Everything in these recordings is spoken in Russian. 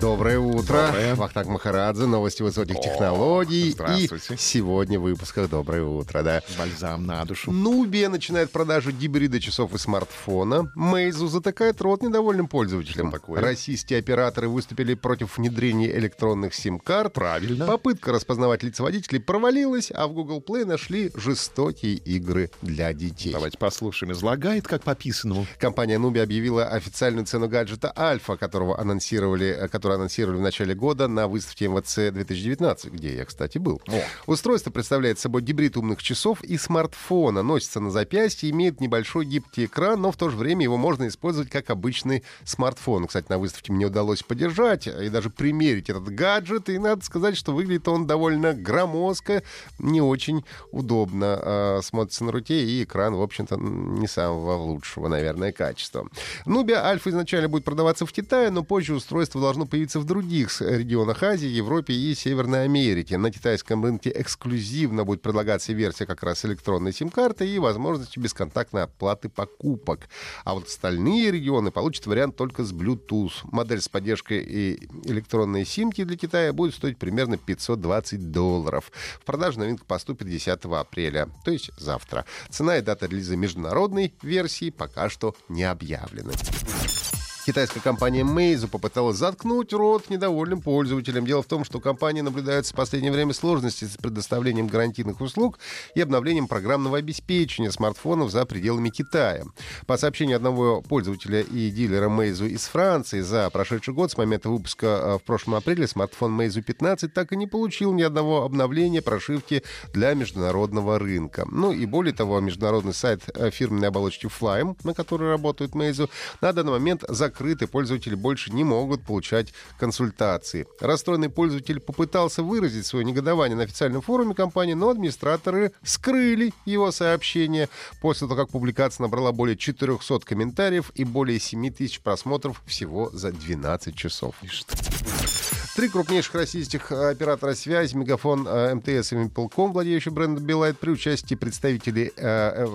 Доброе утро. Доброе. Вахтанг Махарадзе, новости высоких О, технологий. И здравствуйте. сегодня в выпусках «Доброе утро», да. Бальзам на душу. Нубия начинает продажу гибрида часов и смартфона. Мейзу затыкает рот недовольным пользователям. Что такое? Российские операторы выступили против внедрения электронных сим-карт. Правильно. Попытка распознавать лица водителей провалилась, а в Google Play нашли жестокие игры для детей. Давайте послушаем. Излагает, как по писанному. Компания Nubi объявила официальную цену гаджета Альфа, которого анонсировали, э, который анонсировали в начале года на выставке МВЦ 2019, где я, кстати, был. О. Устройство представляет собой гибрид умных часов и смартфона, носится на запястье, имеет небольшой гибкий экран, но в то же время его можно использовать как обычный смартфон. Кстати, на выставке мне удалось подержать и даже примерить этот гаджет, и надо сказать, что выглядит он довольно громоздко, не очень удобно э, смотрится на руке, и экран, в общем-то, не самого лучшего, наверное, качества. Нубия Альфа изначально будет продаваться в Китае, но позже устройство должно появиться в других с- регионах Азии, Европе и Северной Америки. На китайском рынке эксклюзивно будет предлагаться версия как раз электронной сим-карты и возможностью бесконтактной оплаты покупок. А вот остальные регионы получат вариант только с Bluetooth. Модель с поддержкой и электронной симки для Китая будет стоить примерно 520 долларов. В продажу новинка поступит 10 апреля, то есть завтра. Цена и дата релиза международной версии пока что не объявлены. Китайская компания Meizu попыталась заткнуть рот недовольным пользователям. Дело в том, что у компании наблюдаются в последнее время сложности с предоставлением гарантийных услуг и обновлением программного обеспечения смартфонов за пределами Китая. По сообщению одного пользователя и дилера Meizu из Франции, за прошедший год с момента выпуска э, в прошлом апреле смартфон Meizu 15 так и не получил ни одного обновления прошивки для международного рынка. Ну и более того, международный сайт э, фирменной оболочки Flyme, на которой работает Meizu, на данный момент закрыт, и пользователи больше не могут получать консультации. Расстроенный пользователь попытался выразить свое негодование на официальном форуме компании, но администраторы скрыли его сообщение после того, как публикация набрала более 400 комментариев и более 7 тысяч просмотров всего за 12 часов. Три крупнейших российских э, оператора связи, Мегафон, э, МТС и Мипелком, владеющие брендом Билайт, при участии представителей э,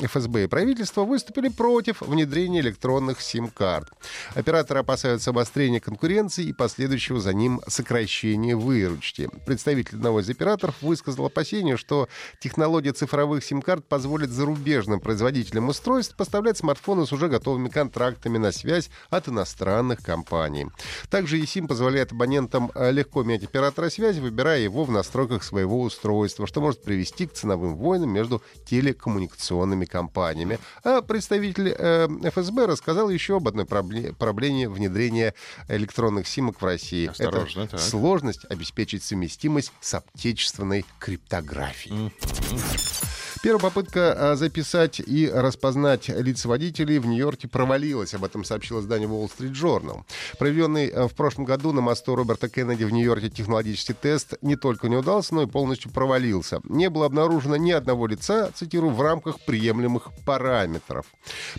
ФСБ и правительства, выступили против внедрения электронных сим-карт. Операторы опасаются обострения конкуренции и последующего за ним сокращения выручки. Представитель одного из операторов высказал опасение, что технология цифровых сим-карт позволит зарубежным производителям устройств поставлять смартфоны с уже готовыми контрактами на связь от иностранных компаний. Также eSIM позволяет абонентам э, легко менять оператора связи, выбирая его в настройках своего устройства, что может привести к ценовым войнам между телекоммуникационными компаниями. А представитель э, ФСБ рассказал еще об одной пробле- проблеме внедрения электронных симок в России. Осторожно, Это так. сложность обеспечить совместимость с отечественной криптографией. Первая попытка а, записать и распознать лица водителей в Нью-Йорке провалилась. Об этом сообщило издание Wall Street Journal. Проведенный а, в прошлом году на мосту Роберта Кеннеди в Нью-Йорке технологический тест не только не удался, но и полностью провалился. Не было обнаружено ни одного лица, цитирую, в рамках приемлемых параметров.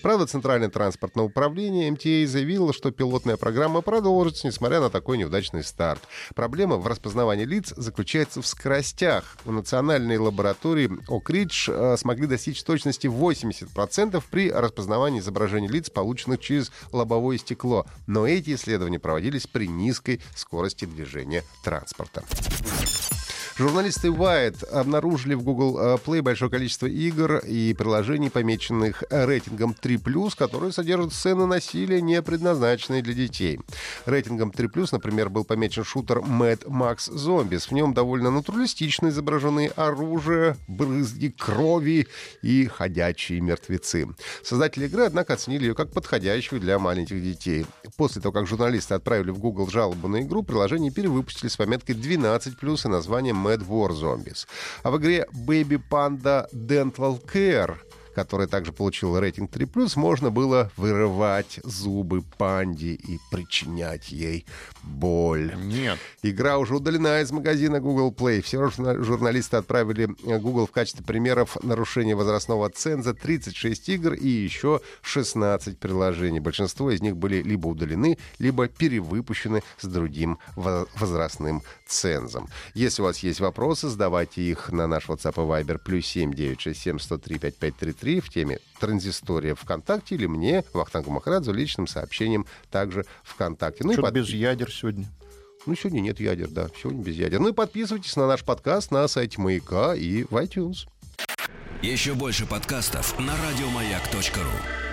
Правда, Центральное транспортное управление МТА заявило, что пилотная программа продолжится, несмотря на такой неудачный старт. Проблема в распознавании лиц заключается в скоростях. В национальной лаборатории Окридж э, смогли достичь точности 80% при распознавании изображений лиц, полученных через лобовое стекло. Но эти исследования проводились при низкой скорости движения транспорта. Журналисты Wired обнаружили в Google э, Play большое количество игр и приложений, помеченных э, рейтингом 3+, которые содержат сцены насилия, не предназначенные для детей. Рейтингом 3+, например, был помечен шутер Mad Max Zombies. В нем довольно натуралистично изображены оружие, брызги крови и ходячие мертвецы. Создатели игры, однако, оценили ее как подходящую для маленьких детей. После того, как журналисты отправили в Google жалобу на игру, приложение перевыпустили с пометкой 12+, и названием Mad War Zombies. А в игре Baby Panda Dental Care которая также получила рейтинг 3+, можно было вырывать зубы панде и причинять ей боль. Нет. Игра уже удалена из магазина Google Play. Все журна- журналисты отправили э, Google в качестве примеров нарушения возрастного ценза 36 игр и еще 16 приложений. Большинство из них были либо удалены, либо перевыпущены с другим во- возрастным цензом. Если у вас есть вопросы, задавайте их на наш WhatsApp и Viber плюс 7 967 103 5533 в теме «Транзистория ВКонтакте» или мне, Вахтангу Махарадзе, личным сообщением также ВКонтакте. Ну Что-то под- без ядер сегодня. ну, сегодня нет ядер, да, сегодня без ядер. Ну и подписывайтесь на наш подкаст на сайте Маяка и в iTunes. Еще больше подкастов на радиомаяк.ру.